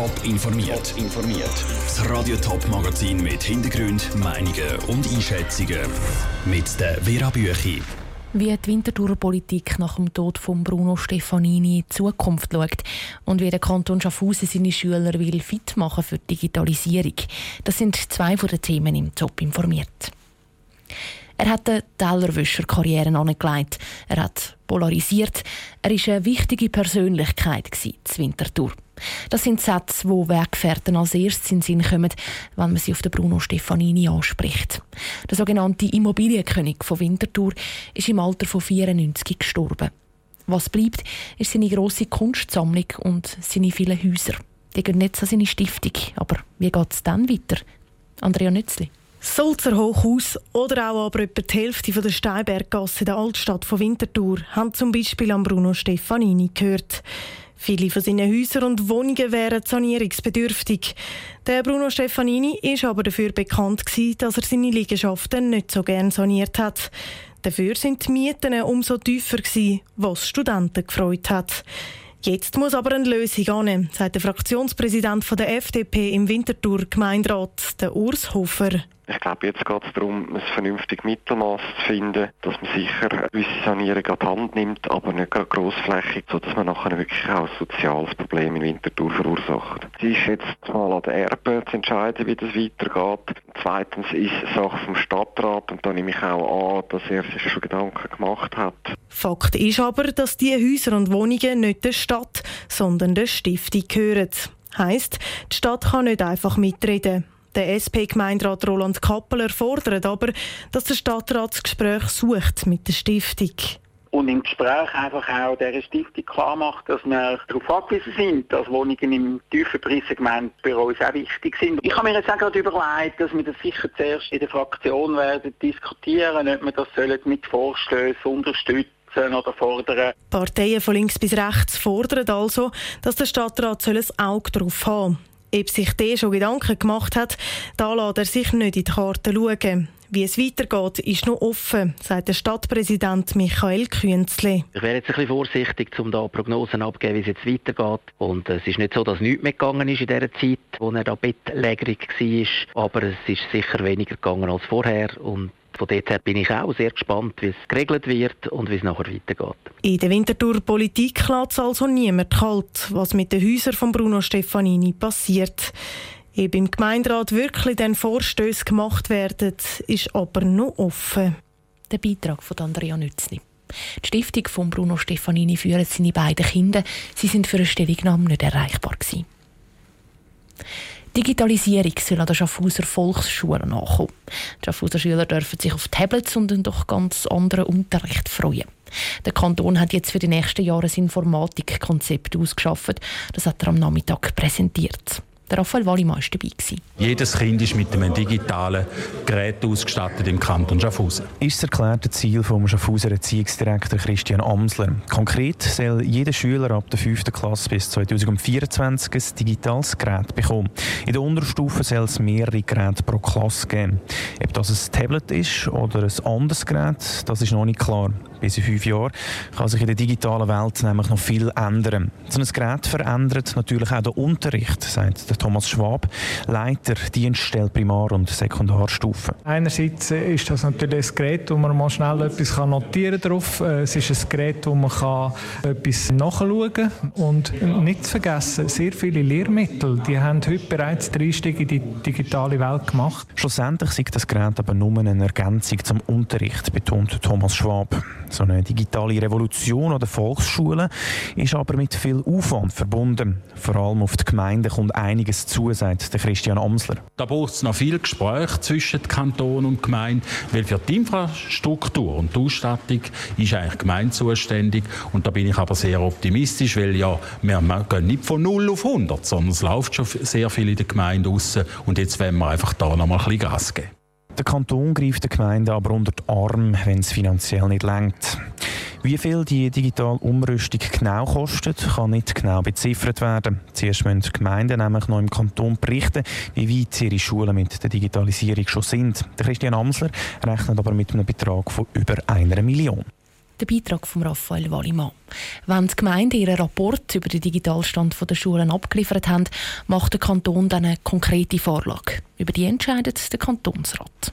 Top informiert. informiert. Das Radio Top Magazin mit Hintergrund, Meinungen und Einschätzungen mit der Vera Büchi. Wie die Winterthur-Politik nach dem Tod von Bruno Stefanini in die Zukunft schaut und wie der Kanton Schaffhausen seine Schüler will fit machen für die Digitalisierung. Das sind zwei von den Themen im Top informiert. Er hat eine Tellerwischer-Karriere angelegt. Er hat polarisiert. Er war eine wichtige Persönlichkeit in Winterthur. Das sind Sätze, wo Weggefährten als erstes in den Sinn kommen, wenn man sie auf den Bruno Stefanini anspricht. Der sogenannte Immobilienkönig von Winterthur ist im Alter von 94 gestorben. Was bleibt, ist seine grosse Kunstsammlung und seine vielen Häuser. Die gehen nicht an seine Stiftung. Aber wie geht es dann weiter? Andrea Nützli. Sulzer Hochhaus oder auch aber etwa die Hälfte der Steinberggasse in der Altstadt von Winterthur haben zum Beispiel an Bruno Stefanini gehört. Viele von seinen Häusern und Wohnungen wären sanierungsbedürftig. Der Bruno Stefanini ist aber dafür bekannt gewesen, dass er seine Liegenschaften nicht so gern saniert hat. Dafür sind die Mieten umso tiefer gewesen, was Studenten gefreut hat. Jetzt muss aber eine Lösung annehmen, sagt der Fraktionspräsident der FDP im Winterthur Gemeinderat, der Urs Hofer. Ich glaube, jetzt geht es darum, ein vernünftiges Mittelmaß zu finden, dass man sicher gewisse Sanierung an die Hand nimmt, aber nicht grossflächig, sodass man nachher wirklich auch ein soziales Problem in Winterthur verursacht. Es ist jetzt mal an den Erben zu entscheiden, wie das weitergeht. Zweitens ist es Sache vom Stadtrat und da nehme ich auch an, dass er sich schon Gedanken gemacht hat. Fakt ist aber, dass diese Häuser und Wohnungen nicht der Stadt, sondern der Stiftung gehören. Heißt, die Stadt kann nicht einfach mitreden. Der SP-Gemeinderat Roland Kappeler fordert aber, dass der Stadtrat das Gespräch sucht mit der Stiftung und im Gespräch einfach auch der Stiftung klar macht, dass wir darauf angewiesen sind, dass Wohnungen im tiefen Preissegment für uns auch wichtig sind. Ich habe mir jetzt auch gerade überlegt, dass wir das sicher zuerst in der Fraktion werden diskutieren, ob wir das mit Vorstößen unterstützen oder fordern. Parteien von links bis rechts fordern also, dass der Stadtrat ein Auge darauf haben soll. Ob sich der schon Gedanken gemacht hat, da lässt er sich nicht in die Karte schauen. Wie es weitergeht, ist noch offen, sagt der Stadtpräsident Michael Künzli. Ich wäre jetzt ein bisschen vorsichtig, um da Prognosen abzugeben, wie es jetzt weitergeht. Und es ist nicht so, dass nichts mehr gegangen ist in dieser Zeit, wo er da bettlägerig war. Aber es ist sicher weniger gegangen als vorher. Und von dort her bin ich auch sehr gespannt, wie es geregelt wird und wie es nachher weitergeht. In der Winterthur-Politik lässt also niemand kalt, was mit den Häusern von Bruno Stefanini passiert. Ob im Gemeinderat wirklich dann Vorstöße gemacht werden, ist aber noch offen. Der Beitrag von Andrea Nützli. Die Stiftung von Bruno Stefanini führt seine beiden Kinder. Sie sind für eine Stellungnahme nicht erreichbar gewesen. Digitalisierung soll an den Schaffhauser Volksschulen nachkommen. Die Schaffhauser Schüler dürfen sich auf Tablets und einen doch ganz anderen Unterricht freuen. Der Kanton hat jetzt für die nächsten Jahre ein Informatikkonzept ausgeschafft. Das hat er am Nachmittag präsentiert. Der Raphael Wallimann war dabei. Jedes Kind ist mit einem digitalen Gerät ausgestattet im Kanton Schaffhausen. Ist das erklärte Ziel vom Schaffhauser Erziehungsdirektor Christian Amsler. Konkret soll jeder Schüler ab der 5. Klasse bis 2024 ein digitales Gerät bekommen. In der Unterstufe soll es mehrere Geräte pro Klasse geben. Ob das ein Tablet ist oder ein anderes Gerät, das ist noch nicht klar. Bis in fünf Jahren kann sich in der digitalen Welt nämlich noch viel ändern. So ein Gerät verändert natürlich auch den Unterricht, sagt der Thomas Schwab, Leiter Dienststelle Primar- und Sekundarstufe. Einerseits ist das natürlich ein Gerät, wo man mal schnell etwas notieren kann drauf. Es ist ein Gerät, wo man kann etwas nachschauen kann. Und nicht zu vergessen, sehr viele Lehrmittel, die haben heute bereits den Einstieg in die digitale Welt gemacht. Schlussendlich ist das Gerät aber nur eine Ergänzung zum Unterricht, betont Thomas Schwab. So eine digitale Revolution an den Volksschulen ist aber mit viel Aufwand verbunden. Vor allem auf die Gemeinden kommt einiges zu, sagt Christian Amsler. Da braucht es noch viel Gespräch zwischen Kanton und Gemeinde, weil für die Infrastruktur und die Ausstattung ist eigentlich die Gemeinde zuständig. Und da bin ich aber sehr optimistisch, weil ja, wir gehen nicht von 0 auf 100, sondern es läuft schon sehr viel in der Gemeinde raus. Und jetzt werden wir einfach da noch mal ein bisschen Gas geben. Der Kanton greift der Gemeinde aber unter die Arme, wenn es finanziell nicht lenkt. Wie viel die digitale Umrüstung genau kostet, kann nicht genau beziffert werden. Zuerst müssen die Gemeinden nämlich noch im Kanton berichten, wie weit ihre Schulen mit der Digitalisierung schon sind. Der Christian Amsler rechnet aber mit einem Betrag von über einer Million der Beitrag von Raphael Wallimann. Wenn die Gemeinden ihren Rapport über den Digitalstand der Schulen abgeliefert haben, macht der Kanton dann eine konkrete Vorlage. Über die entscheidet der Kantonsrat.